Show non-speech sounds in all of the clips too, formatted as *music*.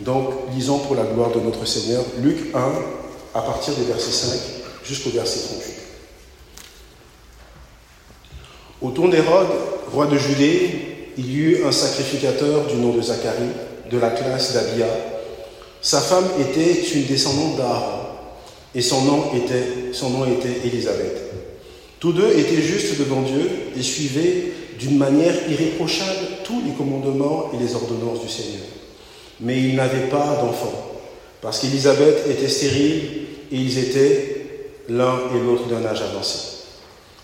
Donc, lisons pour la gloire de notre Seigneur Luc 1, à partir des versets 5 jusqu'au verset 38. Au tour d'Hérode, roi de Judée, il y eut un sacrificateur du nom de Zacharie, de la classe d'Abia. Sa femme était une descendante d'Aaron, et son nom était, son nom était Élisabeth. Tous deux étaient justes devant Dieu et suivaient d'une manière irréprochable tous les commandements et les ordonnances du Seigneur. Mais ils n'avaient pas d'enfant, parce qu'Élisabeth était stérile et ils étaient l'un et l'autre d'un âge avancé.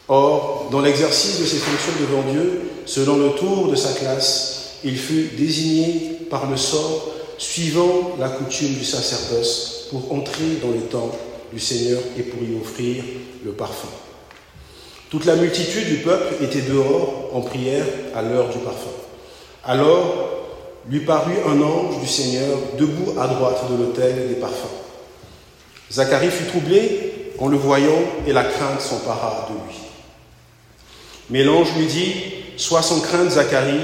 Or, dans l'exercice de ses fonctions devant Dieu, selon le tour de sa classe, il fut désigné par le sort, suivant la coutume du sacerdoce, pour entrer dans le temple du Seigneur et pour y offrir le parfum. Toute la multitude du peuple était dehors en prière à l'heure du parfum. Alors lui parut un ange du Seigneur debout à droite de l'autel des parfums. Zacharie fut troublé en le voyant et la crainte s'empara de lui. Mais l'ange lui dit, Sois sans crainte, Zacharie,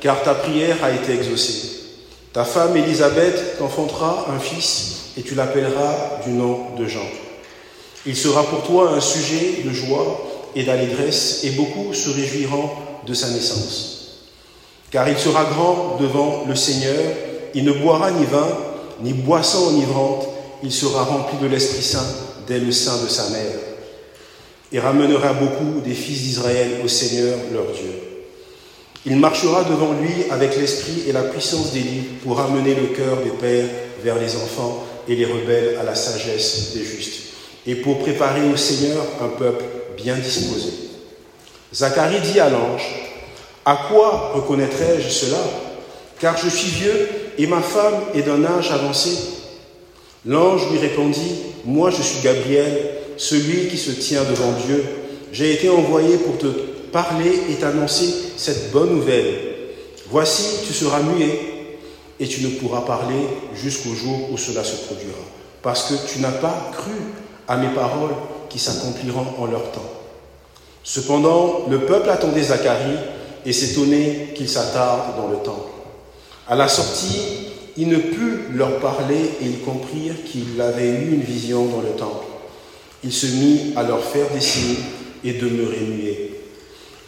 car ta prière a été exaucée. Ta femme Élisabeth t'enfantera un fils et tu l'appelleras du nom de Jean. Il sera pour toi un sujet de joie et d'allégresse, et beaucoup se réjouiront de sa naissance. Car il sera grand devant le Seigneur, il ne boira ni vin, ni boisson enivrante, il sera rempli de l'Esprit Saint dès le sein de sa mère, et ramènera beaucoup des fils d'Israël au Seigneur leur Dieu. Il marchera devant lui avec l'esprit et la puissance d'Élie pour ramener le cœur des pères vers les enfants et les rebelles à la sagesse des justes, et pour préparer au Seigneur un peuple bien disposé. Zacharie dit à l'ange, À quoi reconnaîtrai-je cela? Car je suis vieux et ma femme est d'un âge avancé. L'ange lui répondit, Moi je suis Gabriel, celui qui se tient devant Dieu. J'ai été envoyé pour te parler et t'annoncer cette bonne nouvelle. Voici, tu seras muet et tu ne pourras parler jusqu'au jour où cela se produira, parce que tu n'as pas cru à mes paroles qui s'accompliront en leur temps. Cependant, le peuple attendait Zacharie et s'étonnait qu'il s'attarde dans le temple. À la sortie, il ne put leur parler et ils comprirent qu'il avait eu une vision dans le temple. Il se mit à leur faire des signes et demeurait muet.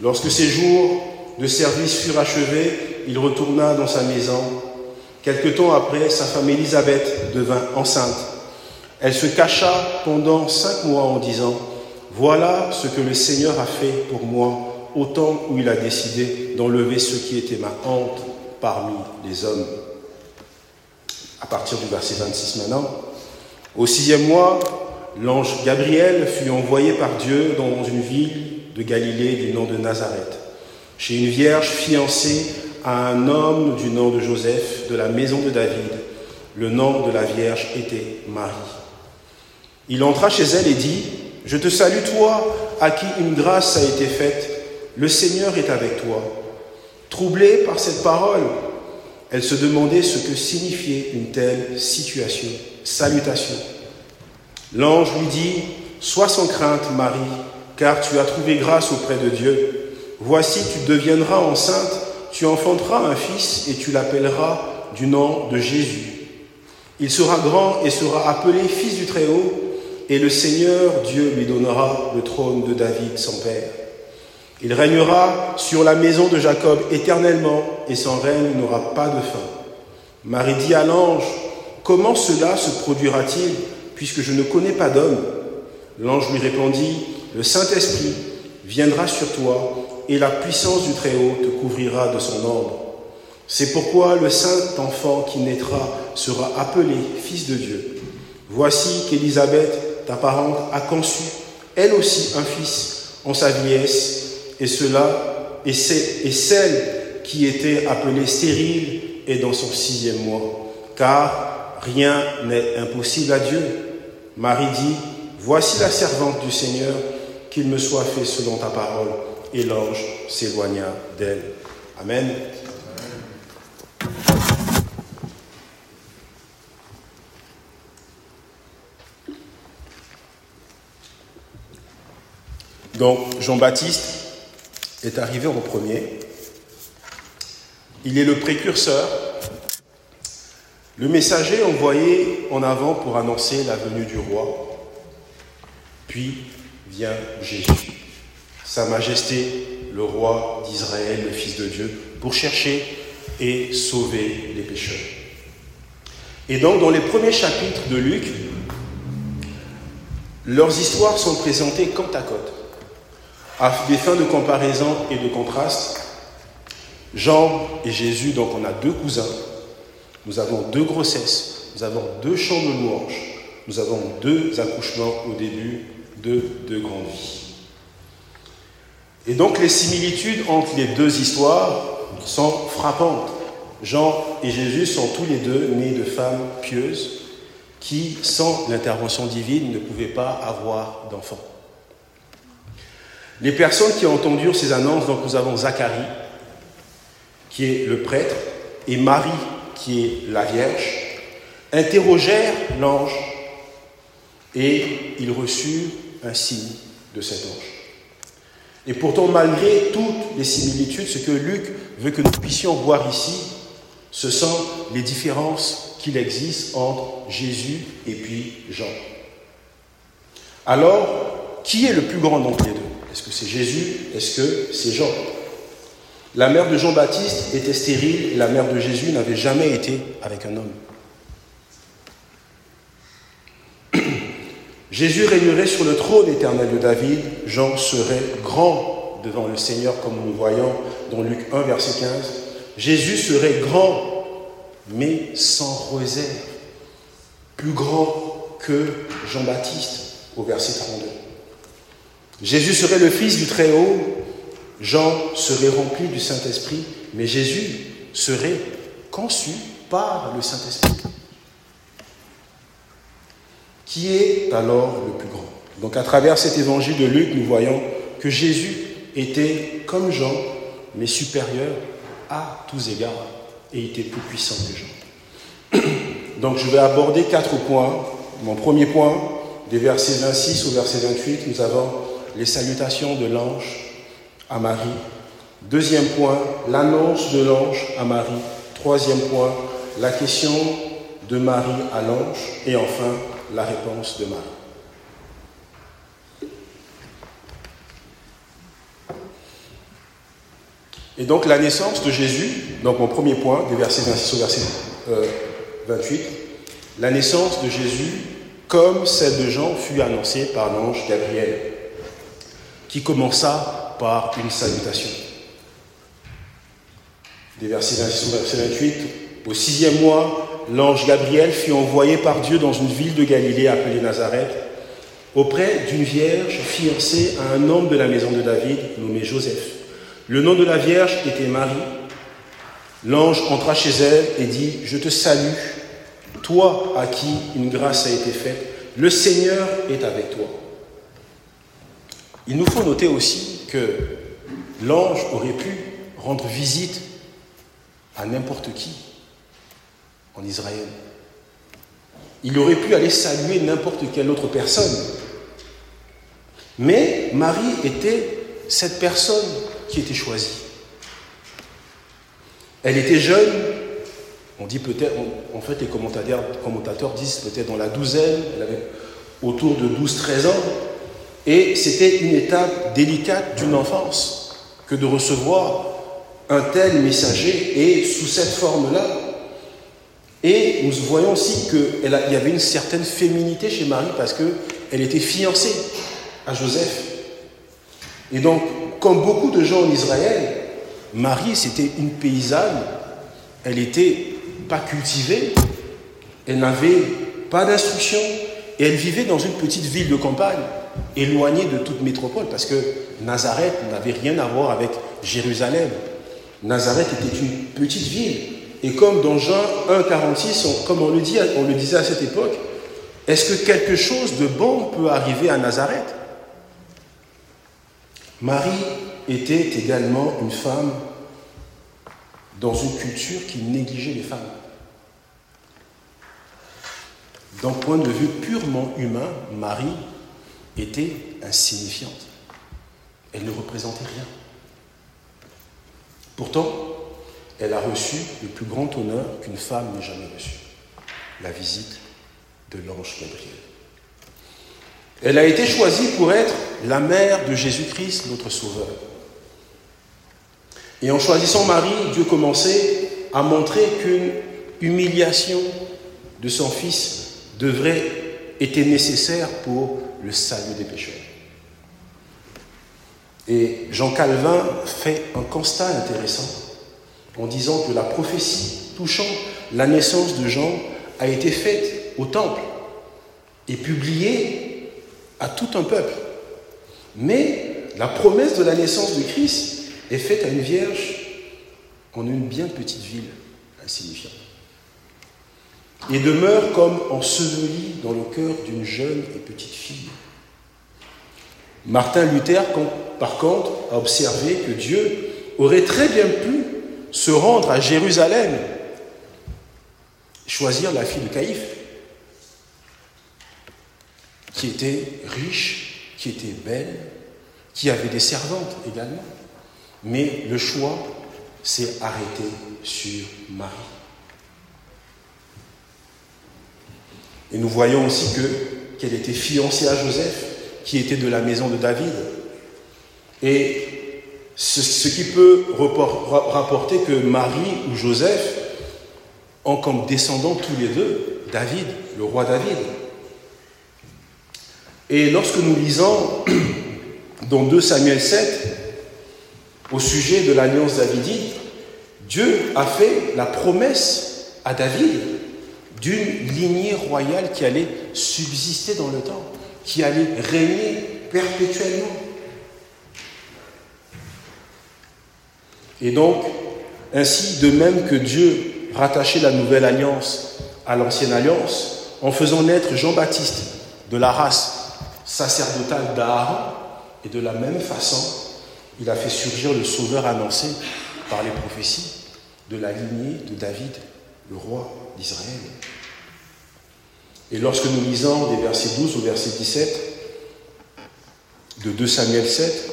Lorsque ses jours de service furent achevés, il retourna dans sa maison. Quelque temps après, sa femme Élisabeth devint enceinte. Elle se cacha pendant cinq mois en disant, Voilà ce que le Seigneur a fait pour moi au temps où il a décidé d'enlever ce qui était ma honte parmi les hommes. À partir du verset 26 maintenant. Au sixième mois, l'ange Gabriel fut envoyé par Dieu dans une ville de Galilée du nom de Nazareth, chez une vierge fiancée à un homme du nom de Joseph de la maison de David. Le nom de la vierge était Marie. Il entra chez elle et dit, Je te salue toi, à qui une grâce a été faite, le Seigneur est avec toi. Troublée par cette parole, elle se demandait ce que signifiait une telle situation, salutation. L'ange lui dit, Sois sans crainte, Marie, car tu as trouvé grâce auprès de Dieu. Voici, tu deviendras enceinte, tu enfanteras un fils et tu l'appelleras du nom de Jésus. Il sera grand et sera appelé fils du Très-Haut, et le Seigneur Dieu lui donnera le trône de David, son père. Il régnera sur la maison de Jacob éternellement, et son règne n'aura pas de fin. Marie dit à l'ange, Comment cela se produira-t-il, puisque je ne connais pas d'homme? L'ange lui répondit, Le Saint-Esprit viendra sur toi, et la puissance du Très-Haut te couvrira de son ombre. C'est pourquoi le saint enfant qui naîtra sera appelé Fils de Dieu. Voici qu'Élisabeth, ta parente, a conçu, elle aussi, un fils en sa vieillesse, et cela, et, celle qui était appelée stérile est dans son sixième mois. Car rien n'est impossible à Dieu. Marie dit, Voici la servante du Seigneur, qu'il me soit fait selon ta parole. Et l'ange s'éloigna d'elle. Amen. Donc Jean-Baptiste est arrivé en premier. Il est le précurseur Le messager envoyé en avant pour annoncer la venue du roi. Puis vient Jésus, Sa Majesté, le roi d'Israël, le Fils de Dieu, pour chercher et sauver les pécheurs. Et donc, dans les premiers chapitres de Luc, leurs histoires sont présentées côte à côte, à des fins de comparaison et de contraste. Jean et Jésus, donc on a deux cousins, nous avons deux grossesses, nous avons deux chants de louanges, nous avons deux accouchements au début de deux grandes vies. Et donc les similitudes entre les deux histoires sont frappantes. Jean et Jésus sont tous les deux nés de femmes pieuses qui, sans l'intervention divine, ne pouvaient pas avoir d'enfants. Les personnes qui ont entendu ces annonces, donc nous avons Zacharie, qui est le prêtre, et Marie, qui est la Vierge, interrogèrent l'ange et ils reçurent un signe de cet ange. Et pourtant, malgré toutes les similitudes, ce que Luc veut que nous puissions voir ici, ce sont les différences qu'il existe entre Jésus et puis Jean. Alors, qui est le plus grand d'entre les deux? Est-ce que c'est Jésus? Est-ce que c'est Jean? La mère de Jean-Baptiste était stérile la mère de Jésus n'avait jamais été avec un homme. *clears throat* Jésus régnerait sur le trône éternel de David, Jean serait grand devant le Seigneur, comme nous le voyons dans Luc 1, verset 15. Jésus serait grand, mais sans réserve, plus grand que Jean-Baptiste, au verset 32. Jésus serait le Fils du Très-Haut, Jean serait rempli du Saint-Esprit, mais Jésus serait conçu par le Saint-Esprit. Qui est alors le plus grand? Donc à travers cet évangile de Luc, nous voyons que Jésus était comme Jean, mais supérieur à tous égards, et était plus puissant que Jean. *coughs* Donc je vais aborder quatre points. Mon premier point, des versets 26 au verset 28, nous avons les salutations de l'ange à Marie. Deuxième point, l'annonce de l'ange à Marie. Troisième point, la question de Marie à l'ange. Et enfin, la réponse de Marie. Et donc la naissance de Jésus, donc mon premier point, des versets 26 au verset 28, euh, la naissance de Jésus, comme celle de Jean, fut annoncée par l'ange Gabriel, qui commença par une salutation. Des versets 26 au verset 28, au sixième mois, l'ange Gabriel fut envoyé par Dieu dans une ville de Galilée appelée Nazareth, auprès d'une vierge fiancée à un homme de la maison de David nommé Joseph. Le nom de la vierge était Marie. L'ange entra chez elle et dit, Je te salue, toi à qui une grâce a été faite, le Seigneur est avec toi. Il nous faut noter aussi que l'ange aurait pu rendre visite à n'importe qui, en Israël. Il aurait pu aller saluer n'importe quelle autre personne. Mais Marie était cette personne qui était choisie. Elle était jeune, on dit peut-être, en fait les commentateurs, disent peut-être dans la douzaine, elle avait autour de 12-13 ans, et c'était une étape délicate d'une enfance que de recevoir un tel messager, et sous cette forme-là, et nous voyons aussi qu'il y avait une certaine féminité chez Marie parce qu'elle était fiancée à Joseph. Et donc, comme beaucoup de gens en Israël, Marie, c'était une paysanne. Elle n'était pas cultivée, elle n'avait pas d'instruction, et elle vivait dans une petite ville de campagne, éloignée de toute métropole, parce que Nazareth n'avait rien à voir avec Jérusalem. Nazareth était une petite ville, et comme dans Jean 1,46, comme on le, dit, on le disait à cette époque, est-ce que quelque chose de bon peut arriver à Nazareth? Marie était également une femme dans une culture qui négligeait les femmes. D'un point de vue purement humain, Marie était insignifiante. Elle ne représentait rien. Pourtant, elle a reçu le plus grand honneur qu'une femme n'ait jamais reçu. la visite de l'ange Gabriel. Elle a été choisie pour être la mère de Jésus-Christ, notre Sauveur. Et en choisissant Marie, Dieu commençait à montrer qu'une humiliation de son Fils devrait était nécessaire pour le salut des pécheurs. Et Jean Calvin fait un constat intéressant en disant que la prophétie touchant la naissance de Jean a été faite au temple et publiée à tout un peuple. Mais la promesse de la naissance de Christ est faite à une vierge en une bien petite ville insignifiante et demeure comme enseveli dans le cœur d'une jeune et petite fille. Martin Luther, par contre, a observé que Dieu aurait très bien pu se rendre à Jérusalem, choisir la fille de Caïphe, qui était riche, qui était belle, qui avait des servantes également. Mais le choix s'est arrêté sur Marie. Et nous voyons aussi que, qu'elle était fiancée à Joseph, qui était de la maison de David. Et ce, qui peut rapporter que Marie ou Joseph ont comme descendants tous les deux David, le roi David. Et lorsque nous lisons *clears throat* dans 2 Samuel 7, au sujet de l'alliance davidite, Dieu a fait la promesse à David d'une lignée royale qui allait subsister dans le temps, qui allait régner perpétuellement. Et donc, ainsi, de même que Dieu rattachait la nouvelle alliance à l'ancienne alliance, en faisant naître Jean-Baptiste de la race sacerdotale d'Aaron, et de la même façon, il a fait surgir le Sauveur annoncé par les prophéties de la lignée de David, le roi d'Israël. Et lorsque nous lisons des versets 12 au verset 17 de 2 Samuel 7,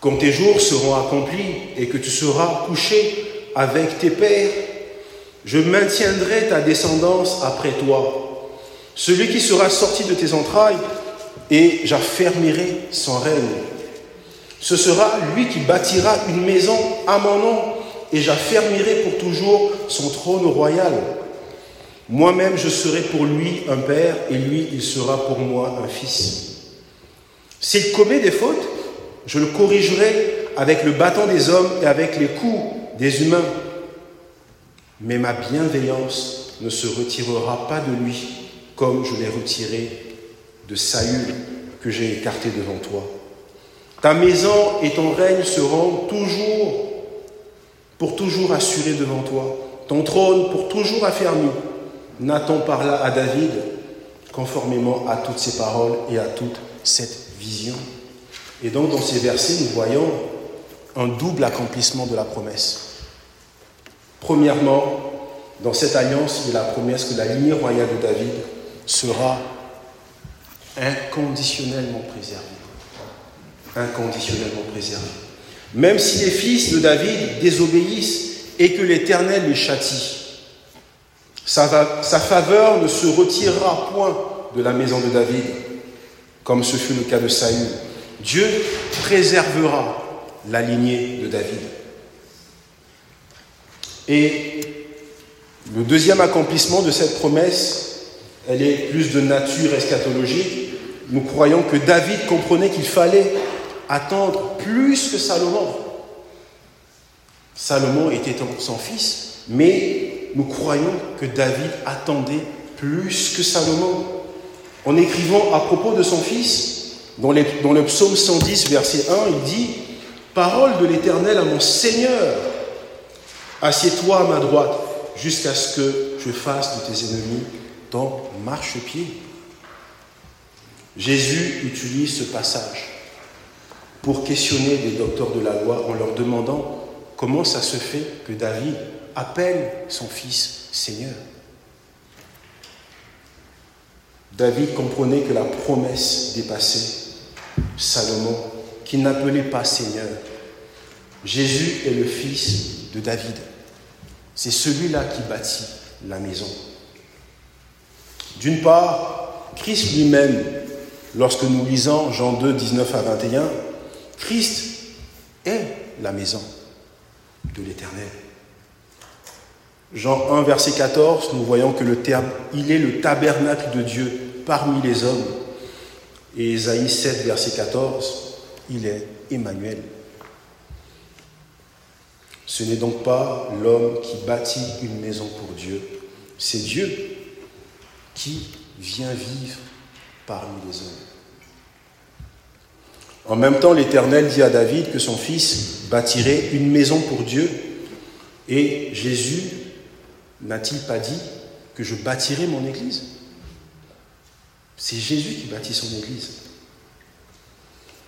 quand tes jours seront accomplis et que tu seras couché avec tes pères, je maintiendrai ta descendance après toi, celui qui sera sorti de tes entrailles, et j'affermirai son règne. Ce sera lui qui bâtira une maison à mon nom, et j'affermirai pour toujours son trône royal. Moi-même, je serai pour lui un père et lui, il sera pour moi un fils. S'il commet des fautes, je le corrigerai avec le bâton des hommes et avec les coups des humains. Mais ma bienveillance ne se retirera pas de lui comme je l'ai retiré de Saül que j'ai écarté devant toi. Ta maison et ton règne seront toujours, pour toujours assurés devant toi, ton trône pour toujours affermi. Nathan parla à David conformément à toutes ces paroles et à toute cette vision. Et donc dans ces versets, nous voyons un double accomplissement de la promesse. Premièrement, dans cette alliance, il y a la promesse que la lignée royale de David sera inconditionnellement préservée. Inconditionnellement préservée. Même si les fils de David désobéissent et que l'Éternel les châtie, sa, faveur ne se retirera point de la maison de David, comme ce fut le cas de Saül. Dieu préservera la lignée de David. Et le deuxième accomplissement de cette promesse, elle est plus de nature eschatologique. Nous croyons que David comprenait qu'il fallait attendre plus que Salomon. Salomon était son fils, mais nous croyons que David attendait plus que Salomon. En écrivant à propos de son fils, dans, le psaume 110, verset 1, il dit Parole de l'Éternel à mon Seigneur, assieds-toi à ma droite jusqu'à ce que je fasse de tes ennemis ton marchepied. Jésus utilise ce passage pour questionner les docteurs de la loi en leur demandant comment ça se fait que David appelle son fils Seigneur. David comprenait que la promesse dépassait Salomon, qu'il n'appelait pas Seigneur. Jésus est le fils de David. C'est celui-là qui bâtit la maison. D'une part, Christ lui-même, lorsque nous lisons Jean 2, 19 à 21, Christ est la maison de l'Éternel. Jean 1, verset 14, nous voyons que le terme, il est le tabernacle de Dieu parmi les hommes. Et Ésaïe 7, verset 14, il est Emmanuel. Ce n'est donc pas l'homme qui bâtit une maison pour Dieu, c'est Dieu qui vient vivre parmi les hommes. En même temps, l'Éternel dit à David que son fils bâtirait une maison pour Dieu. Et Jésus n'a-t-il pas dit que je bâtirai mon Église? C'est Jésus qui bâtit son Église.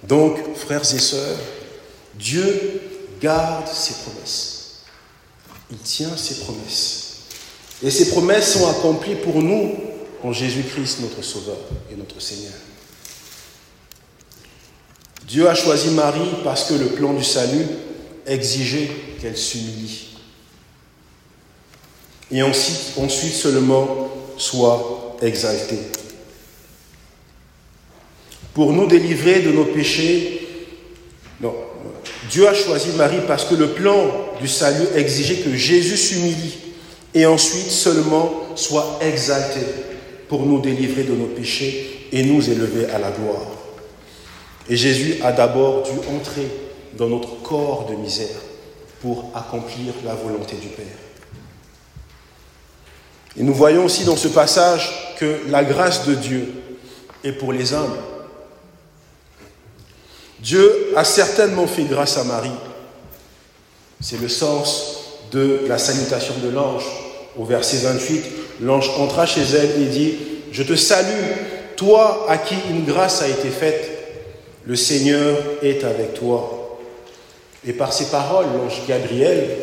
Donc, frères et sœurs, Dieu garde ses promesses. Il tient ses promesses. Et ses promesses sont accomplies pour nous en Jésus-Christ, notre Sauveur et notre Seigneur. Dieu a choisi Marie parce que le plan du salut exigeait qu'elle s'humilie. Et ensuite, seulement soit exaltée. Pour nous délivrer de nos péchés, non, Dieu a choisi Marie parce que le plan du salut exigeait que Jésus s'humilie et ensuite seulement soit exalté pour nous délivrer de nos péchés et nous élever à la gloire. Et Jésus a d'abord dû entrer dans notre corps de misère pour accomplir la volonté du Père. Et nous voyons aussi dans ce passage que la grâce de Dieu est pour les hommes. Dieu a certainement fait grâce à Marie. C'est le sens de la salutation de l'ange. Au verset 28, l'ange entra chez elle et dit, Je te salue, toi à qui une grâce a été faite. Le Seigneur est avec toi. Et par ces paroles, l'ange Gabriel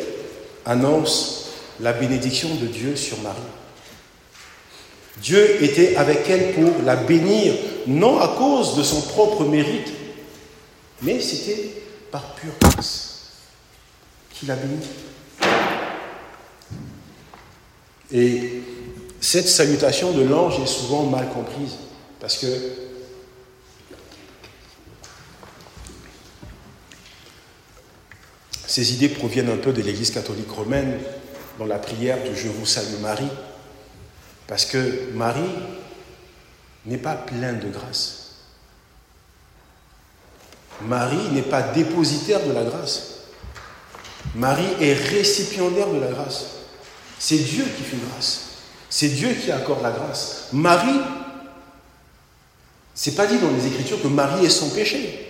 annonce la bénédiction de Dieu sur Marie. Dieu était avec elle pour la bénir, non à cause de son propre mérite, mais c'était par pure grâce qu'il a béni. Et cette salutation de l'ange est souvent mal comprise, parce que ces idées proviennent un peu de l'Église catholique romaine, dans la prière de Je vous salue Marie, parce que Marie n'est pas pleine de grâce. Marie n'est pas dépositaire de la grâce. Marie est récipiendaire de la grâce. C'est Dieu qui fait grâce. C'est Dieu qui accorde la grâce. Marie, c'est pas dit dans les Écritures que Marie est sans péché.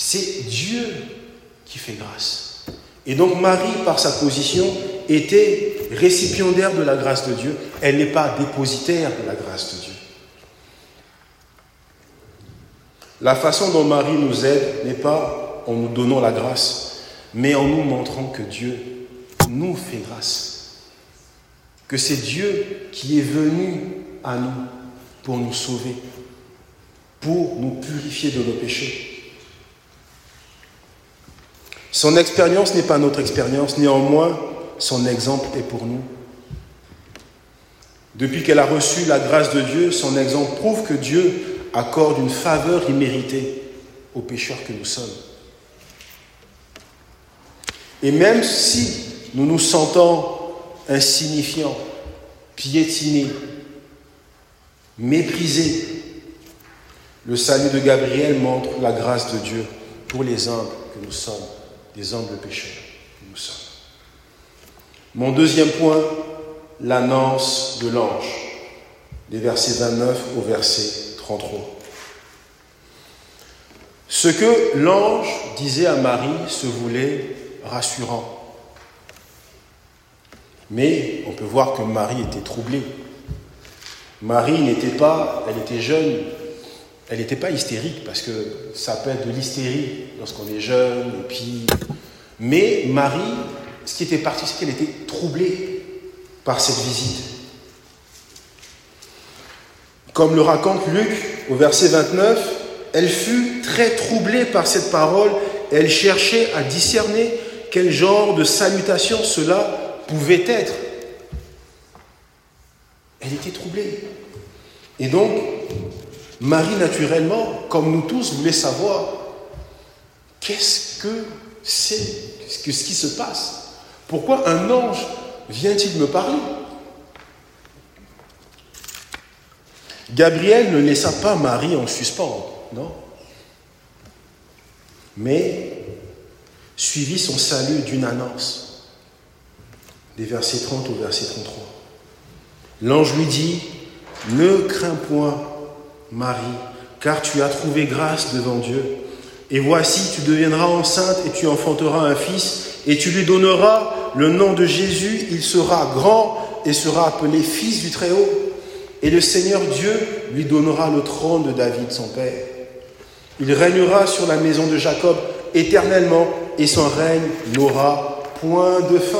C'est Dieu qui fait grâce. Et donc Marie, par sa position, était récipiendaire de la grâce de Dieu. Elle n'est pas dépositaire de la grâce de Dieu. La façon dont Marie nous aide n'est pas en nous donnant la grâce, mais en nous montrant que Dieu nous fait grâce. Que c'est Dieu qui est venu à nous pour nous sauver, pour nous purifier de nos péchés. Son expérience n'est pas notre expérience, néanmoins, son exemple est pour nous. Depuis qu'elle a reçu la grâce de Dieu, son exemple prouve que Dieu accorde une faveur imméritée aux pécheurs que nous sommes. Et même si nous nous sentons insignifiants, piétinés, méprisés, le salut de Gabriel montre la grâce de Dieu pour les humbles que nous sommes, les humbles pécheurs que nous sommes. Mon deuxième point, l'annonce de l'ange, des versets 29 au verset ce que l'ange disait à Marie se voulait rassurant. Mais on peut voir que Marie était troublée. Marie n'était pas, elle était jeune, elle n'était pas hystérique parce que ça peut être de l'hystérie lorsqu'on est jeune et puis. Mais Marie, ce qui était parti, c'est qu'elle était troublée par cette visite. Comme le raconte Luc au verset 29, elle fut très troublée par cette parole et elle cherchait à discerner quel genre de salutation cela pouvait être. Elle était troublée. Et donc, Marie, naturellement, comme nous tous, voulait savoir qu'est-ce que c'est, ce qui se passe? Pourquoi un ange vient-il me parler? Gabriel ne laissa pas Marie en suspens, non? Mais suivit son salut d'une annonce, des versets 30 au verset 33. L'ange lui dit, ne crains point, Marie, car tu as trouvé grâce devant Dieu. Et voici, tu deviendras enceinte et tu enfanteras un fils, et tu lui donneras le nom de Jésus. Il sera grand et sera appelé fils du Très-Haut. Et le Seigneur Dieu lui donnera le trône de David, son père. Il régnera sur la maison de Jacob éternellement, et son règne n'aura point de fin.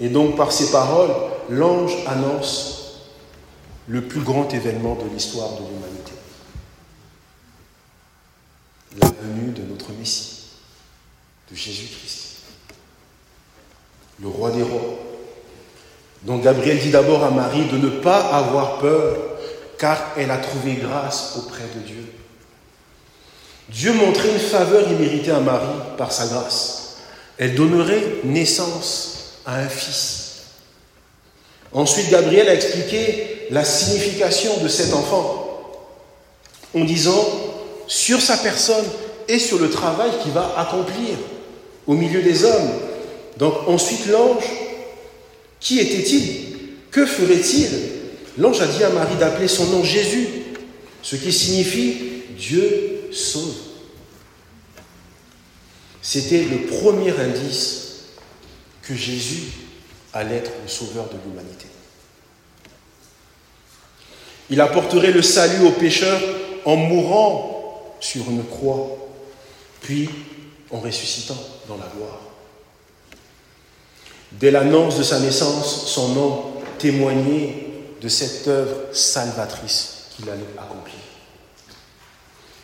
Et donc par ces paroles, l'ange annonce le plus grand événement de l'histoire de l'humanité. La venue de notre Messie, de Jésus-Christ, le roi des rois. Donc Gabriel dit d'abord à Marie de ne pas avoir peur, car elle a trouvé grâce auprès de Dieu. Dieu montrait une faveur imméritée à Marie par sa grâce. Elle donnerait naissance à un fils. Ensuite, Gabriel a expliqué la signification de cet enfant en disant sur sa personne et sur le travail qu'il va accomplir au milieu des hommes. Donc ensuite l'ange, qui était-il? Que ferait-il? L'ange a dit à Marie d'appeler son nom Jésus, ce qui signifie Dieu sauve. C'était le premier indice que Jésus allait être le sauveur de l'humanité. Il apporterait le salut aux pécheurs en mourant sur une croix, puis en ressuscitant dans la gloire. Dès l'annonce de sa naissance, son nom témoignait de cette œuvre salvatrice qu'il allait accomplir.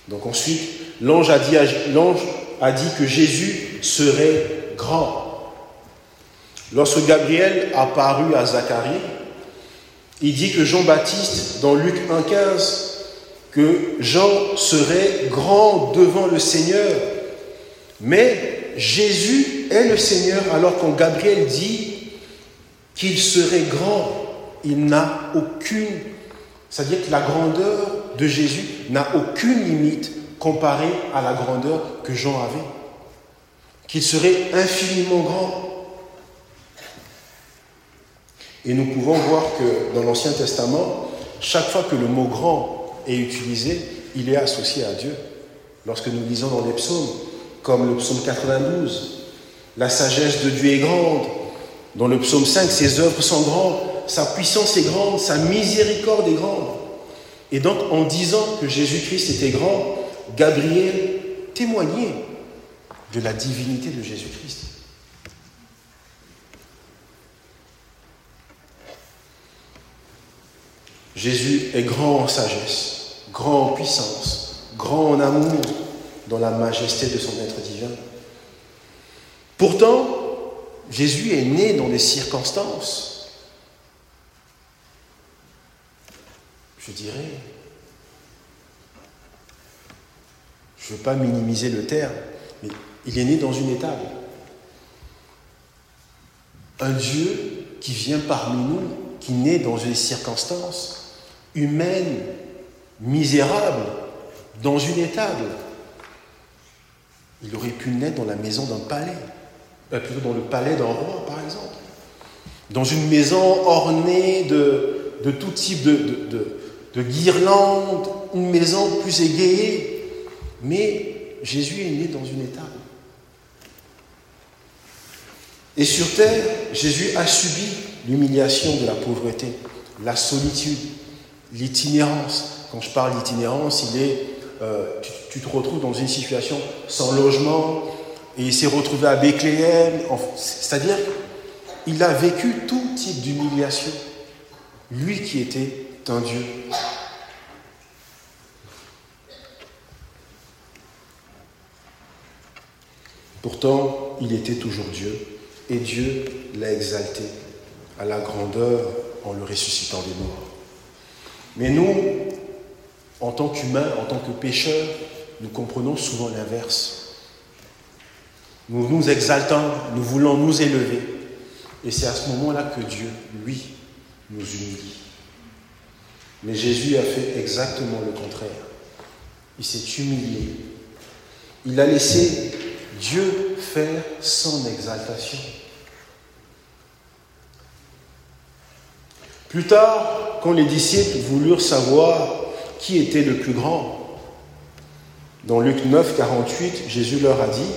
Donc ensuite, l'ange a, dit, a dit que Jésus serait grand. Lorsque Gabriel apparut à Zacharie, il dit que Jean-Baptiste, dans Luc 1,15, que Jean serait grand devant le Seigneur. Mais Jésus est le Seigneur, alors quand Gabriel dit qu'il serait grand, il n'a aucune, c'est-à-dire que la grandeur de Jésus n'a aucune limite comparée à la grandeur que Jean avait. Qu'il serait infiniment grand. Et nous pouvons voir que dans l'Ancien Testament, chaque fois que le mot grand est utilisé, il est associé à Dieu. Lorsque nous lisons dans les psaumes, comme le psaume 92, la sagesse de Dieu est grande. Dans le psaume 5, ses œuvres sont grandes, sa puissance est grande, sa miséricorde est grande. Et donc, en disant que Jésus-Christ était grand, Gabriel témoignait de la divinité de Jésus-Christ. Jésus est grand en sagesse, grand en puissance, grand en amour, dans la majesté de son être divin. Pourtant, Jésus est né dans des circonstances, je dirais, je ne veux pas minimiser le terme, mais il est né dans une étable. Un Dieu qui vient parmi nous, qui naît dans des circonstances humaine, misérable, dans une étable. Il aurait pu naître dans la maison d'un palais, euh, plutôt dans le palais d'un roi, par exemple. Dans une maison ornée de, de tout type de, de, de guirlandes, une maison plus égayée. Mais Jésus est né dans une étable. Et sur terre, Jésus a subi l'humiliation de la pauvreté, la solitude, l'itinérance. Quand je parle d'itinérance, il est, euh, tu, te retrouves dans une situation sans logement, et il s'est retrouvé à Bethléem. C'est-à-dire, il a vécu tout type d'humiliation. Lui qui était un Dieu. Pourtant, il était toujours Dieu, et Dieu l'a exalté à la grandeur en le ressuscitant des morts. Mais nous, en tant qu'humains, en tant que pécheurs, nous comprenons souvent l'inverse. Nous nous exaltons, nous voulons nous élever. Et c'est à ce moment-là que Dieu, lui, nous humilie. Mais Jésus a fait exactement le contraire. Il s'est humilié. Il a laissé Dieu faire son exaltation. Plus tard, quand les disciples voulurent savoir qui était le plus grand, dans Luc 9, 48, Jésus leur a dit,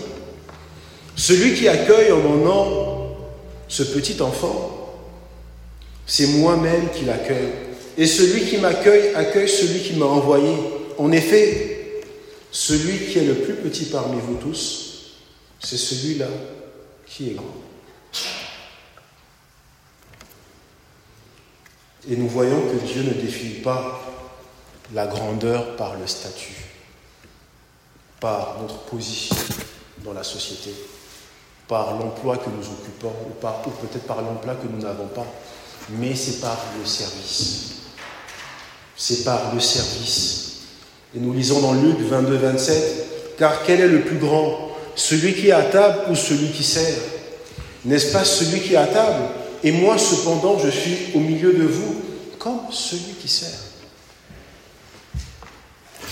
Celui qui accueille en mon nom ce petit enfant, c'est moi-même qui l'accueille. Et celui qui m'accueille accueille celui qui m'a envoyé. En effet, celui qui est le plus petit parmi vous tous, c'est celui-là qui est grand. Et nous voyons que Dieu ne définit pas la grandeur par le statut, par notre position dans la société, par l'emploi que nous occupons ou, ou peut-être par l'emploi que nous n'avons pas, mais c'est par le service. C'est par le service. Et nous lisons dans Luc 22, 27, car quel est le plus grand, celui qui est à table ou celui qui sert? N'est-ce pas celui qui est à table Et moi cependant, je suis au milieu de vous comme celui qui sert.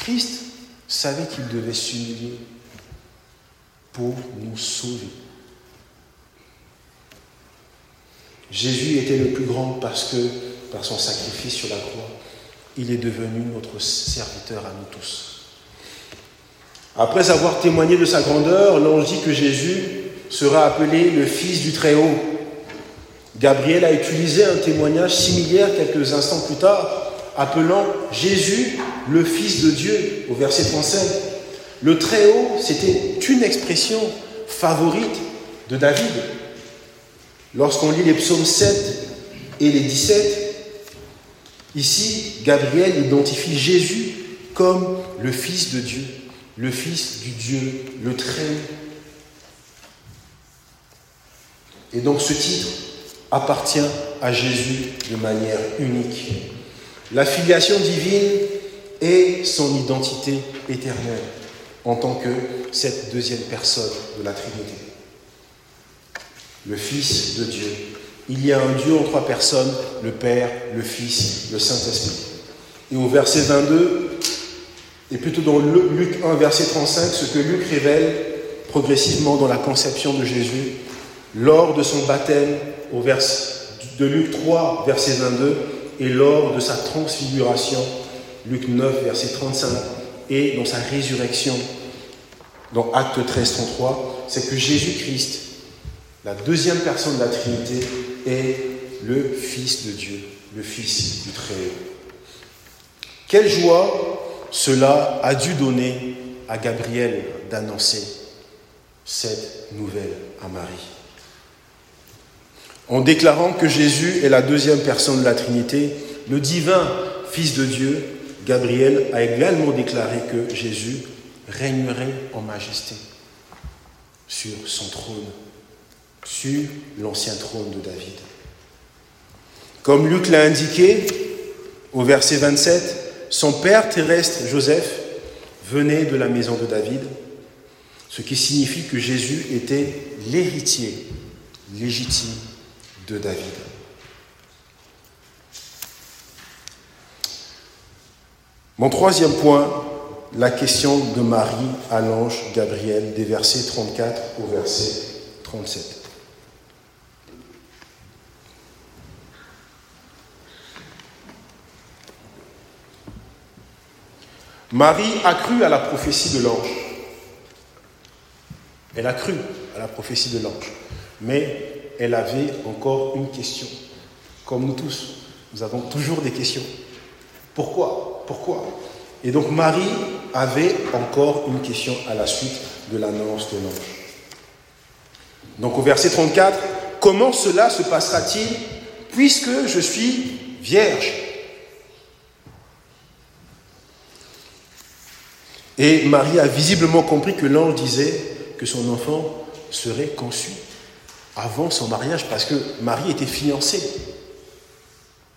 Christ savait qu'il devait s'humilier pour nous sauver. Jésus était le plus grand parce que, par son sacrifice sur la croix, il est devenu notre serviteur à nous tous. Après avoir témoigné de sa grandeur, l'ange dit que Jésus sera appelé le Fils du Très-Haut. Gabriel a utilisé un témoignage similaire quelques instants plus tard appelant Jésus le Fils de Dieu au verset 35. Le Très-Haut, c'était une expression favorite de David. Lorsqu'on lit les psaumes 7 et les 17, ici, Gabriel identifie Jésus comme le Fils de Dieu, le Fils du Dieu, le Très-Haut. Et donc ce titre appartient à Jésus de manière unique. La filiation divine est son identité éternelle en tant que cette deuxième personne de la Trinité. Le Fils de Dieu. Il y a un Dieu en trois personnes, le Père, le Fils, le Saint-Esprit. Et au verset 22, et plutôt dans Luc 1, verset 35, ce que Luc révèle progressivement dans la conception de Jésus, lors de son baptême, au verset de Luc 3, verset 22, et lors de sa transfiguration, Luc 9, verset 35, et dans sa résurrection, dans Acte 13, 33, c'est que Jésus-Christ, la deuxième personne de la Trinité, est le Fils de Dieu, le Fils du Très-Haut. Quelle joie cela a dû donner à Gabriel d'annoncer cette nouvelle à Marie. En déclarant que Jésus est la deuxième personne de la Trinité, le divin Fils de Dieu, Gabriel, a également déclaré que Jésus régnerait en majesté sur son trône, sur l'ancien trône de David. Comme Luc l'a indiqué au verset 27, son père terrestre, Joseph, venait de la maison de David, ce qui signifie que Jésus était l'héritier légitime de David. Mon troisième point, la question de Marie à l'ange Gabriel des versets 34 au verset 37. Marie a cru à la prophétie de l'ange. Elle a cru à la prophétie de l'ange. Mais elle avait encore une question. Comme nous tous, nous avons toujours des questions. Pourquoi? Pourquoi? Et donc Marie avait encore une question à la suite de l'annonce de l'ange. Donc au verset 34, comment cela se passera-t-il puisque je suis vierge? Et Marie a visiblement compris que l'ange disait que son enfant serait conçu avant son mariage parce que Marie était fiancée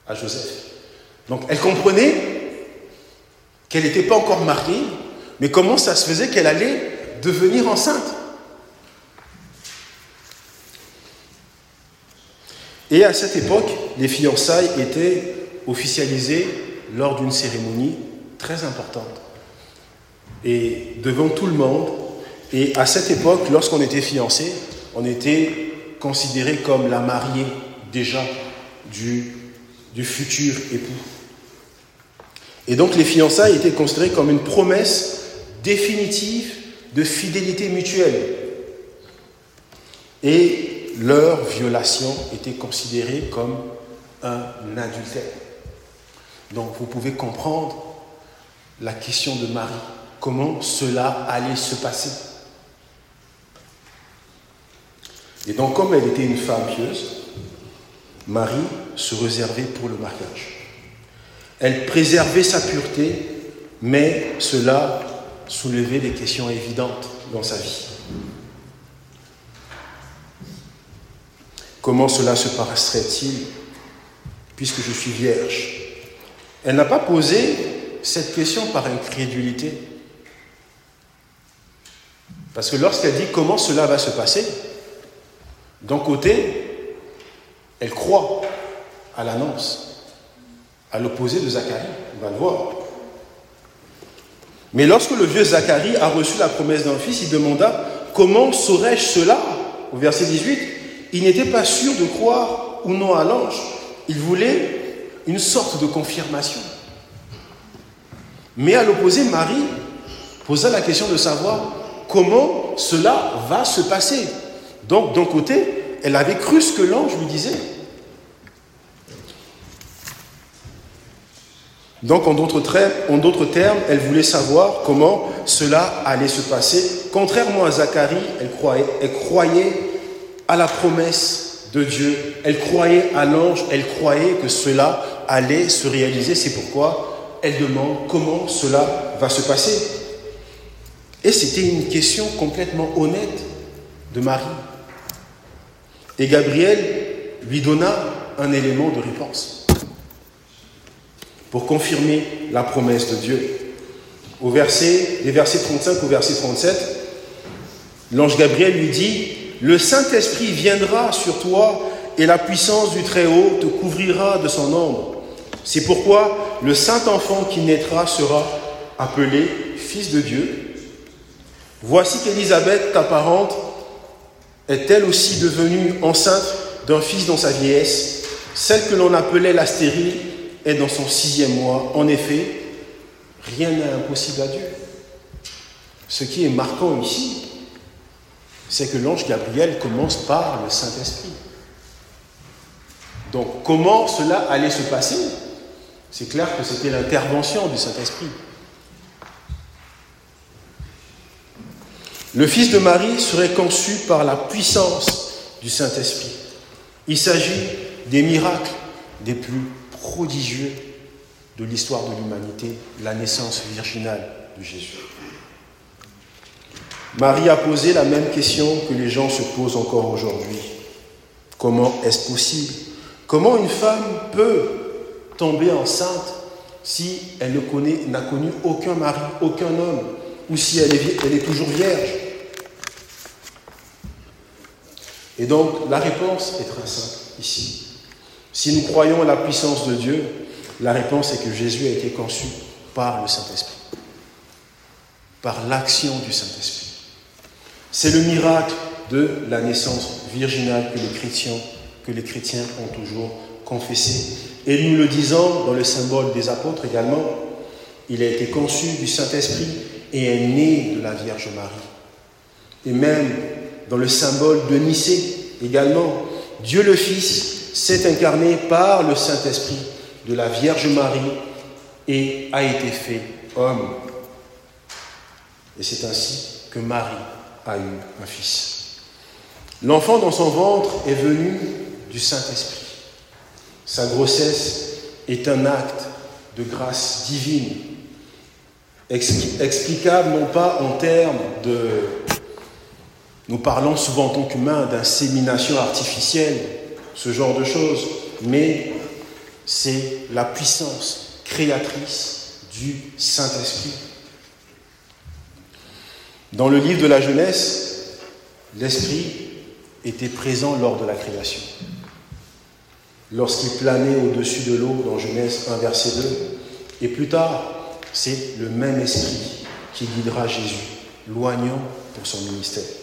à Joseph. Donc elle comprenait qu'elle n'était pas encore mariée, mais comment ça se faisait qu'elle allait devenir enceinte. Et à cette époque, les fiançailles étaient officialisées lors d'une cérémonie très importante. Et devant tout le monde, et à cette époque, lorsqu'on était fiancé, on était considéré comme la mariée déjà du, du futur époux. Et donc les fiançailles étaient considérées comme une promesse définitive de fidélité mutuelle. Et leur violation était considérée comme un adultère. Donc vous pouvez comprendre la question de Marie, comment cela allait se passer? Et donc comme elle était une femme pieuse, Marie se réservait pour le mariage. Elle préservait sa pureté, mais cela soulevait des questions évidentes dans sa vie. Comment cela se passerait-il puisque je suis vierge? Elle n'a pas posé cette question par incrédulité. Parce que lorsqu'elle dit comment cela va se passer, d'un côté, elle croit à l'annonce à l'opposé de Zacharie. On va le voir. Mais lorsque le vieux Zacharie a reçu la promesse d'un fils, il demanda Comment saurais-je cela? Au verset 18, il n'était pas sûr de croire ou non à l'ange. Il voulait une sorte de confirmation. Mais à l'opposé, Marie posa la question de savoir comment cela va se passer? Donc, d'un côté, elle avait cru ce que l'ange lui disait. Donc, en d'autres termes, elle voulait savoir comment cela allait se passer. Contrairement à Zacharie, elle croyait, à la promesse de Dieu, elle croyait à l'ange, elle croyait que cela allait se réaliser. C'est pourquoi elle demande comment cela va se passer. Et c'était une question complètement honnête de Marie. Et Gabriel lui donna un élément de réponse pour confirmer la promesse de Dieu. Au verset, des versets 35 au verset 37, l'ange Gabriel lui dit, Le Saint-Esprit viendra sur toi et la puissance du Très-Haut te couvrira de son ombre. C'est pourquoi le saint enfant qui naîtra sera appelé Fils de Dieu. Voici qu'Élisabeth, ta parente, est elle aussi devenue enceinte d'un fils dans sa vieillesse, celle que l'on appelait la stérile est dans son sixième mois. En effet, rien n'est impossible à Dieu. Ce qui est marquant ici, c'est que l'ange Gabriel commence par le Saint-Esprit. Donc comment cela allait se passer? C'est clair que c'était l'intervention du Saint-Esprit. Le Fils de Marie serait conçu par la puissance du Saint-Esprit. Il s'agit des miracles des plus prodigieux de l'histoire de l'humanité, la naissance virginale de Jésus. Marie a posé la même question que les gens se posent encore aujourd'hui. Comment est-ce possible? Comment une femme peut tomber enceinte si elle n'a connu aucun mari, aucun homme, ou si elle est, elle est toujours vierge? Et donc la réponse est très simple ici. Si nous croyons à la puissance de Dieu, la réponse est que Jésus a été conçu par le Saint-Esprit, par l'action du Saint-Esprit. C'est le miracle de la naissance virginale que les chrétiens, que les chrétiens ont toujours confessé. Et nous le disons dans le symbole des apôtres également, il a été conçu du Saint-Esprit et est né de la Vierge Marie. Et même dans le symbole de Nicée également, Dieu le Fils s'est incarné par le Saint-Esprit de la Vierge Marie et a été fait homme. Et c'est ainsi que Marie a eu un fils. L'enfant dans son ventre est venu du Saint-Esprit. Sa grossesse est un acte de grâce divine, explicable non pas en termes de Nous parlons souvent en tant qu'humains d'insémination artificielle, ce genre de choses, mais c'est la puissance créatrice du Saint-Esprit. Dans le livre de la jeunesse, l'Esprit était présent lors de la création. Lorsqu'il planait au-dessus de l'eau dans Genèse 1, verset 2, et plus tard, c'est le même Esprit qui guidera Jésus, loignant pour son ministère.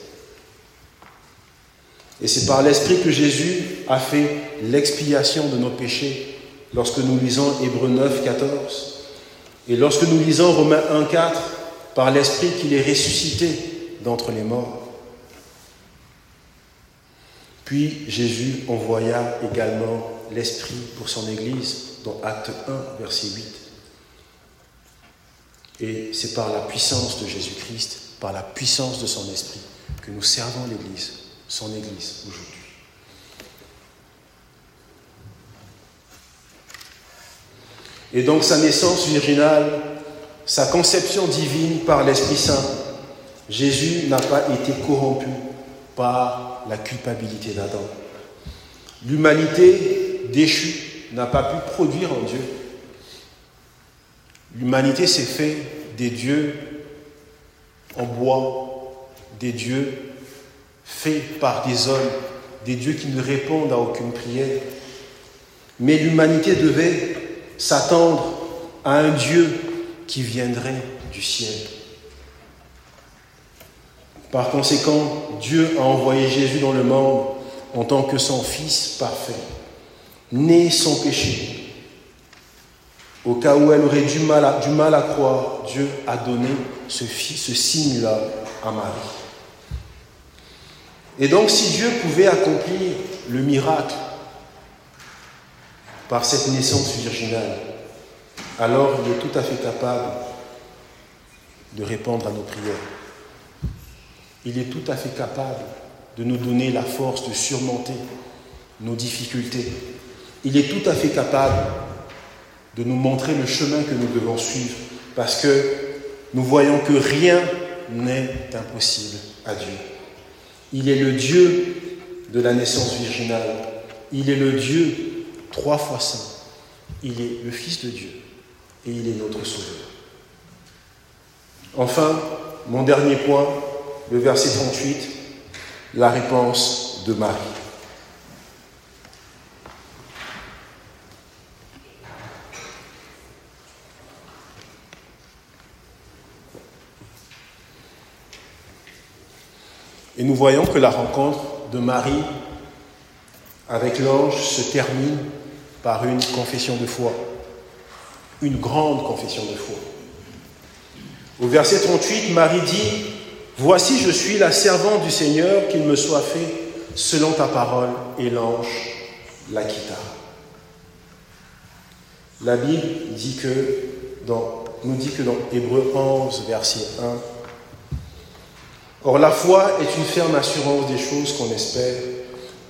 Et c'est par l'Esprit que Jésus a fait l'expiation de nos péchés lorsque nous lisons Hébreux 9, 14. Et lorsque nous lisons Romains 1, 4, par l'Esprit qu'il est ressuscité d'entre les morts. Puis Jésus envoya également l'Esprit pour son Église dans Acte 1, verset 8. Et c'est par la puissance de Jésus-Christ, par la puissance de son Esprit, que nous servons l'Église, son Église aujourd'hui. Et donc sa naissance virginale sa conception divine par l'Esprit Saint, Jésus n'a pas été corrompu par la culpabilité d'Adam. L'humanité déchue n'a pas pu produire en Dieu. L'humanité s'est fait des dieux en bois, des dieux faits par des hommes, des dieux qui ne répondent à aucune prière. Mais l'humanité devait s'attendre à un Dieu qui viendrait du ciel. Par conséquent, Dieu a envoyé Jésus dans le monde en tant que son Fils parfait, né sans péché. Au cas où elle aurait du mal à, du mal à croire, Dieu a donné ce, ce signe-là à Marie. Et donc si Dieu pouvait accomplir le miracle par cette naissance virginale, alors il est tout à fait capable de répondre à nos prières. Il est tout à fait capable de nous donner la force de surmonter nos difficultés. Il est tout à fait capable de nous montrer le chemin que nous devons suivre parce que nous voyons que rien n'est impossible à Dieu. Il est le Dieu de la naissance virginale. Il est le Dieu trois fois saint. Il est le Fils de Dieu et il est notre Sauveur. Enfin, mon dernier point, le verset 38, la réponse de Marie. Et nous voyons que la rencontre de Marie avec l'ange se termine par une confession de foi une grande confession de foi. Au verset 38, Marie dit, Voici je suis la servante du Seigneur, qu'il me soit fait selon ta parole, et l'ange la quitta. La Bible dit que dans, nous dit que dans Hébreu 11, verset 1, Or la foi est une ferme assurance des choses qu'on espère,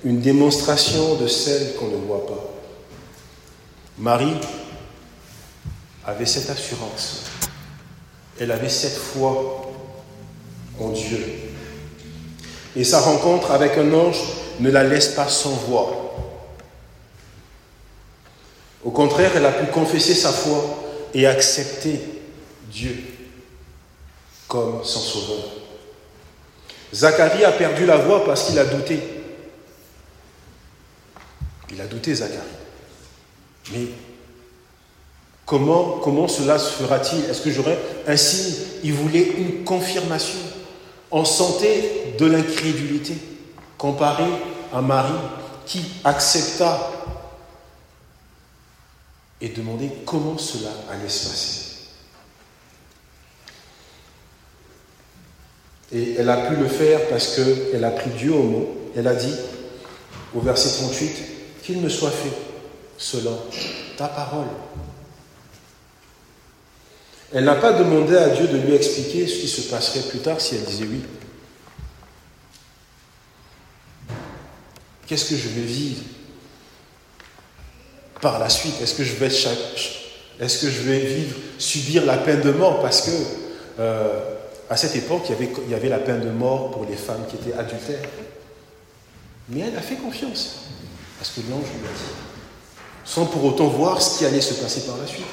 une démonstration de celles qu'on ne voit pas. Marie avait cette assurance. Elle avait cette foi en Dieu. Et sa rencontre avec un ange ne la laisse pas sans voix. Au contraire, elle a pu confesser sa foi et accepter Dieu comme son sauveur. Zacharie a perdu la voix parce qu'il a douté. Il a douté, Zacharie. Mais Comment, cela se fera-t-il? Est-ce que j'aurai un signe? Il voulait une confirmation. On sentait de l'incrédulité comparé à Marie qui accepta et demandait comment cela allait se passer. Et elle a pu le faire parce qu'elle a pris Dieu au mot. Elle a dit au verset 38, qu'il me soit fait selon ta parole. Elle n'a pas demandé à Dieu de lui expliquer ce qui se passerait plus tard si elle disait oui. Qu'est-ce que je vais vivre par la suite? Est-ce que je vais est-ce que je vais vivre subir la peine de mort parce que euh, à cette époque, il y, avait, la peine de mort pour les femmes qui étaient adultères. Mais elle a fait confiance, parce que l'ange lui a dit, sans pour autant voir ce qui allait se passer par la suite.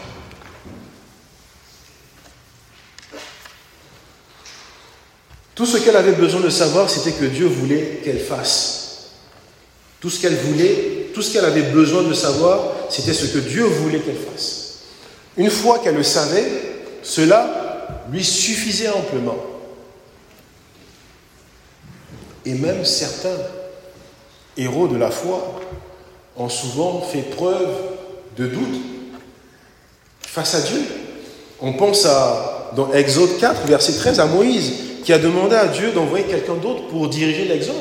Tout ce qu'elle avait besoin de savoir, c'était que Dieu voulait qu'elle fasse. Tout ce qu'elle voulait, tout ce qu'elle avait besoin de savoir, c'était ce que Dieu voulait qu'elle fasse. Une fois qu'elle le savait, cela lui suffisait amplement. Et même certains héros de la foi ont souvent fait preuve de doute face à Dieu. On pense à, dans Exode 4, verset 13, à Moïse, qui a demandé à Dieu d'envoyer quelqu'un d'autre pour diriger l'Exode.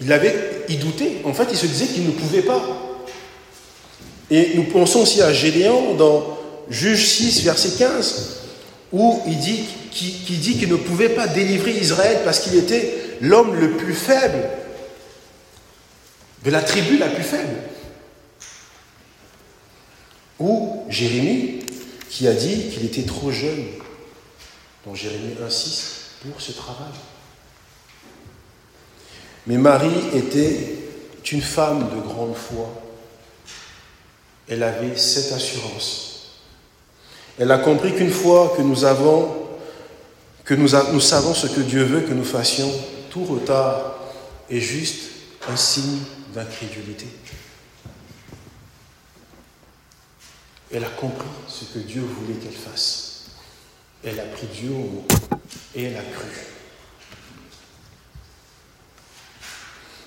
Il avait, il doutait. En fait, il se disait qu'il ne pouvait pas. Et nous pensons aussi à Gédéon dans Juge 6, verset 15, où il dit dit qu'il ne pouvait pas délivrer Israël parce qu'il était l'homme le plus faible, de la tribu la plus faible. Ou Jérémie, qui a dit qu'il était trop jeune dont Jérémie insiste, pour ce travail. Mais Marie était une femme de grande foi. Elle avait cette assurance. Elle a compris qu'une fois que nous savons ce que Dieu veut que nous fassions, tout retard est juste un signe d'incrédulité. Elle a compris ce que Dieu voulait qu'elle fasse. Elle a pris Dieu au mot et elle a cru.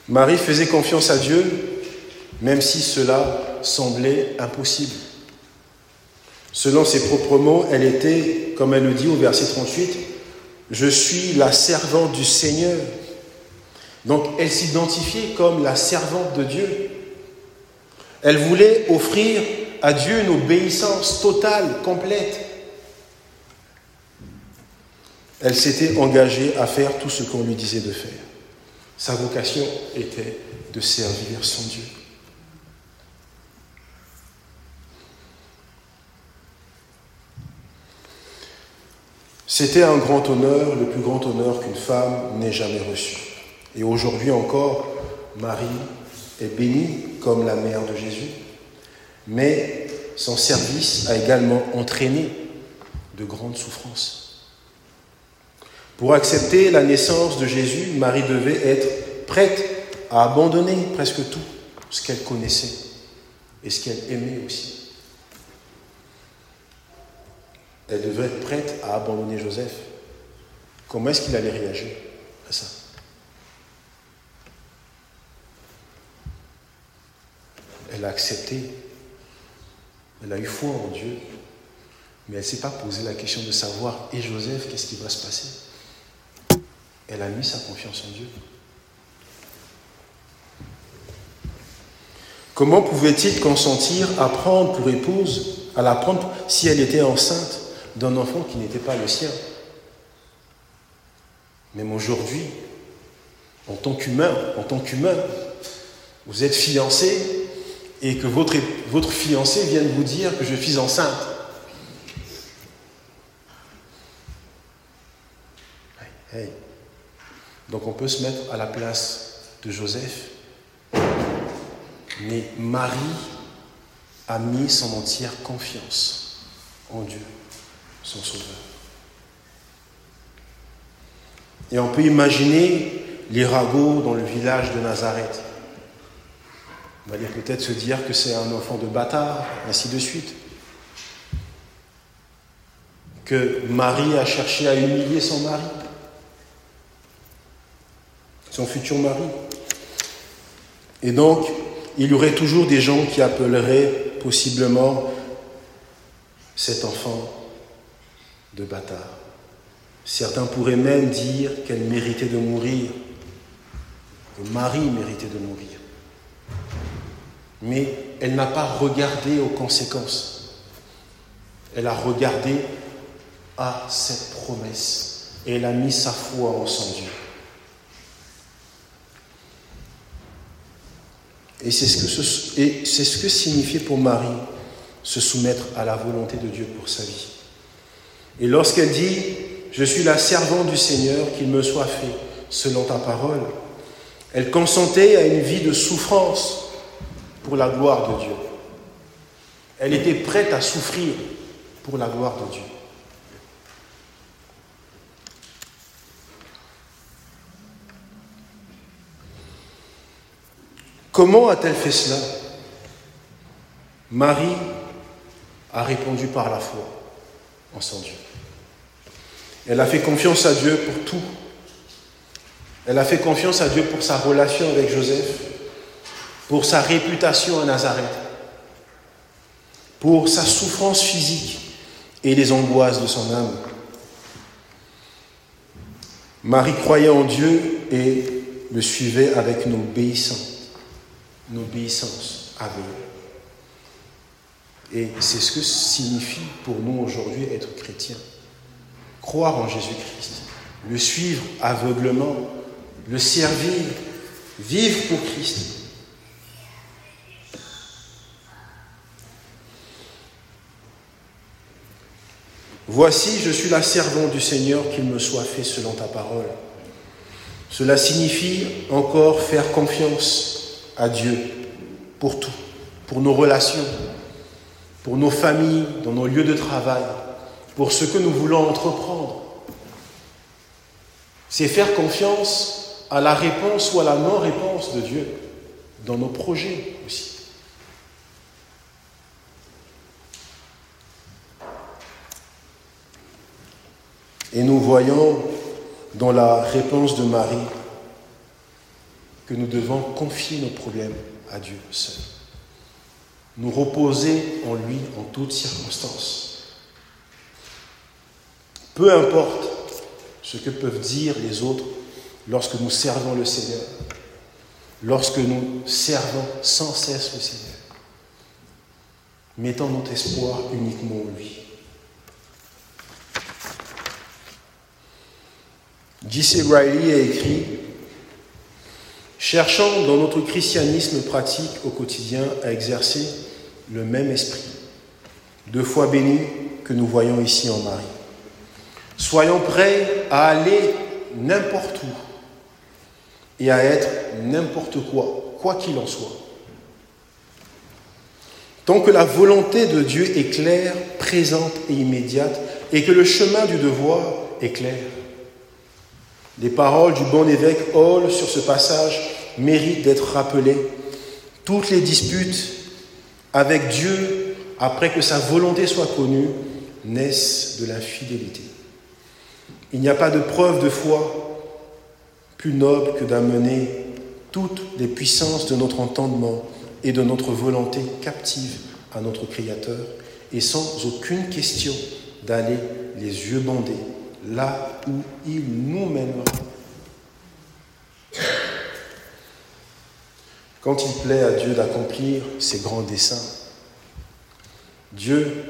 Marie faisait confiance à Dieu, même si cela semblait impossible. Selon ses propres mots, elle était, comme elle le dit au verset 38, Je suis la servante du Seigneur. Donc elle s'identifiait comme la servante de Dieu. Elle voulait offrir à Dieu une obéissance totale, complète. Elle s'était engagée à faire tout ce qu'on lui disait de faire. Sa vocation était de servir son Dieu. C'était un grand honneur, le plus grand honneur qu'une femme n'ait jamais reçu. Et aujourd'hui encore, Marie est bénie comme la mère de Jésus, mais son service a également entraîné de grandes souffrances. Pour accepter la naissance de Jésus, Marie devait être prête à abandonner presque tout ce qu'elle connaissait et ce qu'elle aimait aussi. Elle devait être prête à abandonner Joseph. Comment est-ce qu'il allait réagir à ça? Elle a accepté. Elle a eu foi en Dieu. Mais elle ne s'est pas posé la question de savoir, et Joseph, qu'est-ce qui va se passer? Elle a mis sa confiance en Dieu. Comment pouvait-il consentir à prendre pour épouse, à la prendre si elle était enceinte? D'un enfant qui n'était pas le sien Même aujourd'hui, en tant qu'humain, en tant qu'humain, vous êtes fiancé et que votre, votre fiancé vienne vous dire que je suis enceinte. Hey. Donc on peut se mettre à la place de Joseph. Mais Marie a mis son entière confiance en Dieu, son Sauveur. Et on peut imaginer les ragots dans le village de Nazareth. On va peut-être se dire que c'est un enfant de bâtard, ainsi de suite. Que Marie a cherché à humilier son mari son futur mari. Et donc, il y aurait toujours des gens qui appelleraient possiblement cet enfant de bâtard. Certains pourraient même dire qu'elle méritait de mourir, que Marie méritait de mourir. Mais elle n'a pas regardé aux conséquences. Elle a regardé à cette promesse et elle a mis sa foi en son Dieu. Et c'est ce, ce que signifiait pour Marie se soumettre à la volonté de Dieu pour sa vie. Et lorsqu'elle dit, je suis la servante du Seigneur, qu'il me soit fait selon ta parole, elle consentait à une vie de souffrance pour la gloire de Dieu. Elle était prête à souffrir pour la gloire de Dieu. Comment a-t-elle fait cela? Marie a répondu par la foi en son Dieu. Elle a fait confiance à Dieu pour tout. Elle a fait confiance à Dieu pour sa relation avec Joseph, pour sa réputation à Nazareth, pour sa souffrance physique et les angoisses de son âme. Marie croyait en Dieu et le suivait avec une obéissance, une obéissance. Et c'est ce que signifie pour nous aujourd'hui être chrétien. Croire en Jésus-Christ, le suivre aveuglement, le servir, vivre pour Christ. Voici, je suis la servante du Seigneur, qu'il me soit fait selon ta parole. Cela signifie encore faire confiance à Dieu pour tout, pour nos relations, pour nos familles, dans nos lieux de travail, pour ce que nous voulons entreprendre. C'est faire confiance à la réponse ou à la non-réponse de Dieu dans nos projets aussi. Et nous voyons dans la réponse de Marie que nous devons confier nos problèmes à Dieu seul. Nous reposer en lui en toutes circonstances. Peu importe ce que peuvent dire les autres lorsque nous servons le Seigneur, lorsque nous servons sans cesse le Seigneur, mettons notre espoir uniquement en lui. J.C. Riley a écrit Cherchant dans notre christianisme pratique au quotidien à exercer le même esprit, deux fois béni que nous voyons ici en Marie. Soyons prêts à aller n'importe où et à être n'importe quoi, quoi qu'il en soit. Tant que la volonté de Dieu est claire, présente et immédiate, et que le chemin du devoir est clair. Les paroles du bon évêque Hall sur ce passage méritent d'être rappelées. Toutes les disputes avec Dieu, après que sa volonté soit connue, naissent de l'infidélité. Il n'y a pas de preuve de foi plus noble que d'amener toutes les puissances de notre entendement et de notre volonté captive à notre Créateur et sans aucune question d'aller les yeux bandés là où il nous mènera. Quand il plaît à Dieu d'accomplir ses grands desseins, Dieu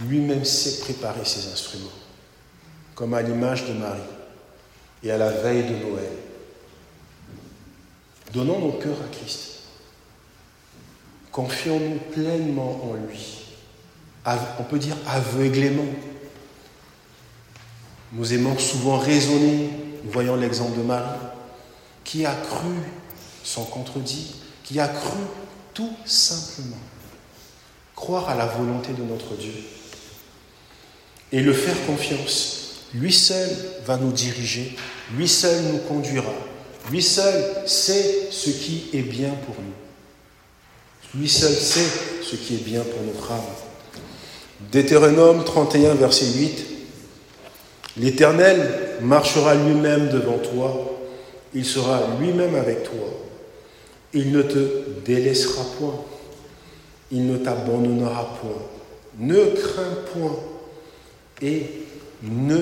lui-même sait préparer ses instruments, comme à l'image de Marie et à la veille de Noël. Donnons nos cœurs à Christ. Confions-nous pleinement en lui. On peut dire aveuglément. Nous aimons souvent raisonner, nous voyons l'exemple de Marie, qui a cru sans contredit, qui a cru tout simplement. Croire à la volonté de notre Dieu et le faire confiance. Lui seul va nous diriger, lui seul nous conduira, lui seul sait ce qui est bien pour nous. Lui seul sait ce qui est bien pour notre âme. Deutéronome 31, verset 8, L'Éternel marchera lui-même devant toi, il sera lui-même avec toi. Il ne te délaissera point, il ne t'abandonnera point. Ne crains point et ne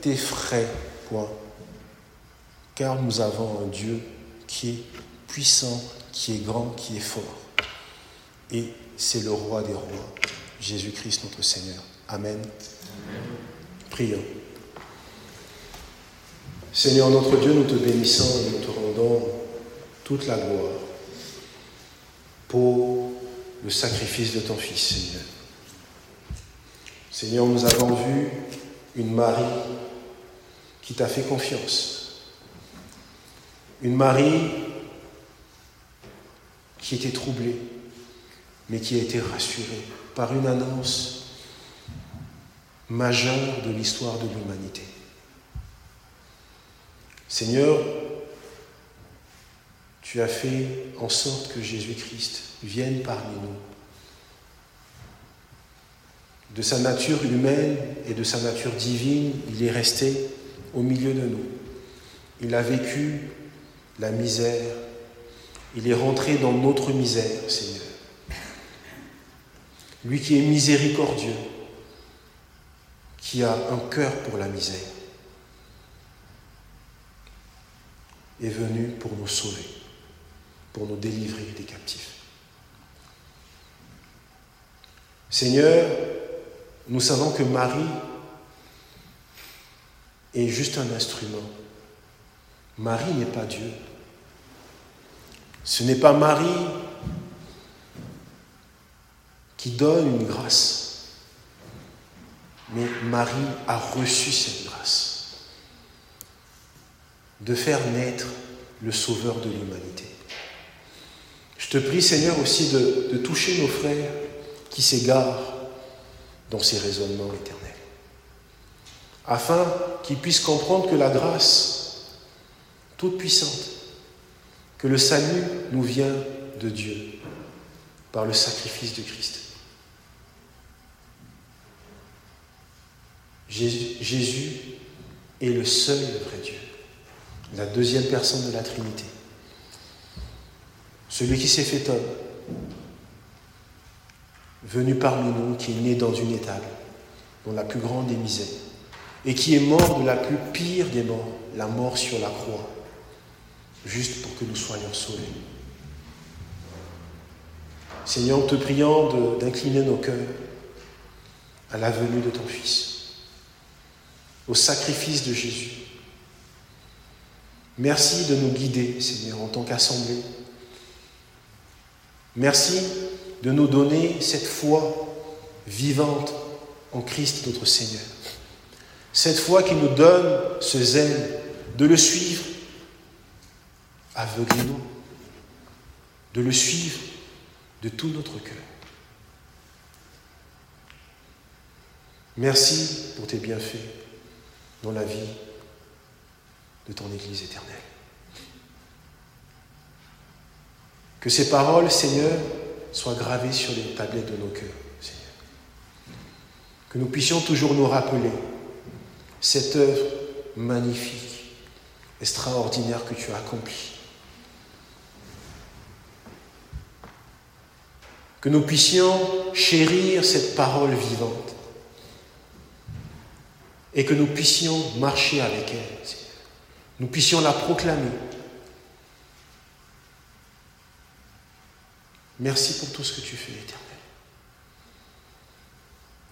t'effraie point, car nous avons un Dieu qui est puissant, qui est grand, qui est fort. Et c'est le roi des rois, Jésus-Christ notre Seigneur. Amen. Prions. Seigneur notre Dieu, nous te bénissons et nous te rendons toute la gloire pour le sacrifice de ton Fils, Seigneur. Seigneur, nous avons vu une Marie qui t'a fait confiance. Une Marie qui était troublée, mais qui a été rassurée par une annonce majeure de l'histoire de l'humanité. Seigneur, tu as fait en sorte que Jésus-Christ vienne parmi nous. De sa nature humaine et de sa nature divine, il est resté au milieu de nous. Il a vécu la misère. Il est rentré dans notre misère, Seigneur. Lui qui est miséricordieux, qui a un cœur pour la misère, est venu pour nous sauver, pour nous délivrer des captifs. Seigneur, nous savons que Marie est juste un instrument. Marie n'est pas Dieu. Ce n'est pas Marie qui donne une grâce, mais Marie a reçu cette grâce de faire naître le Sauveur de l'humanité. Je te prie, Seigneur, aussi de, toucher nos frères qui s'égarent dans ces raisonnements éternels, afin qu'ils puissent comprendre que la grâce, toute puissante, que le salut nous vient de Dieu par le sacrifice de Christ. Jésus est le seul vrai Dieu, la deuxième personne de la Trinité, celui qui s'est fait homme, venu parmi nous, qui est né dans une étable, dans la plus grande des misères, et qui est mort de la plus pire des morts, la mort sur la croix, juste pour que nous soyons sauvés. Seigneur, te priant d'incliner nos cœurs à la venue de ton Fils, au sacrifice de Jésus. Merci de nous guider, Seigneur, en tant qu'assemblée. Merci de nous donner cette foi vivante en Christ notre Seigneur. Cette foi qui nous donne ce zèle de le suivre aveuglément, de le suivre de tout notre cœur. Merci pour tes bienfaits dans la vie de ton Église éternelle. Que ces paroles, Seigneur, soient gravées sur les tablettes de nos cœurs, Seigneur. Que nous puissions toujours nous rappeler cette œuvre magnifique, extraordinaire que tu as accomplie. Que nous puissions chérir cette parole vivante et que nous puissions marcher avec elle, Seigneur. Nous puissions la proclamer. Merci pour tout ce que tu fais, Éternel.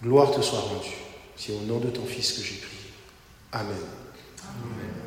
Gloire te soit rendue. C'est au nom de ton Fils que j'ai prié. Amen. Amen.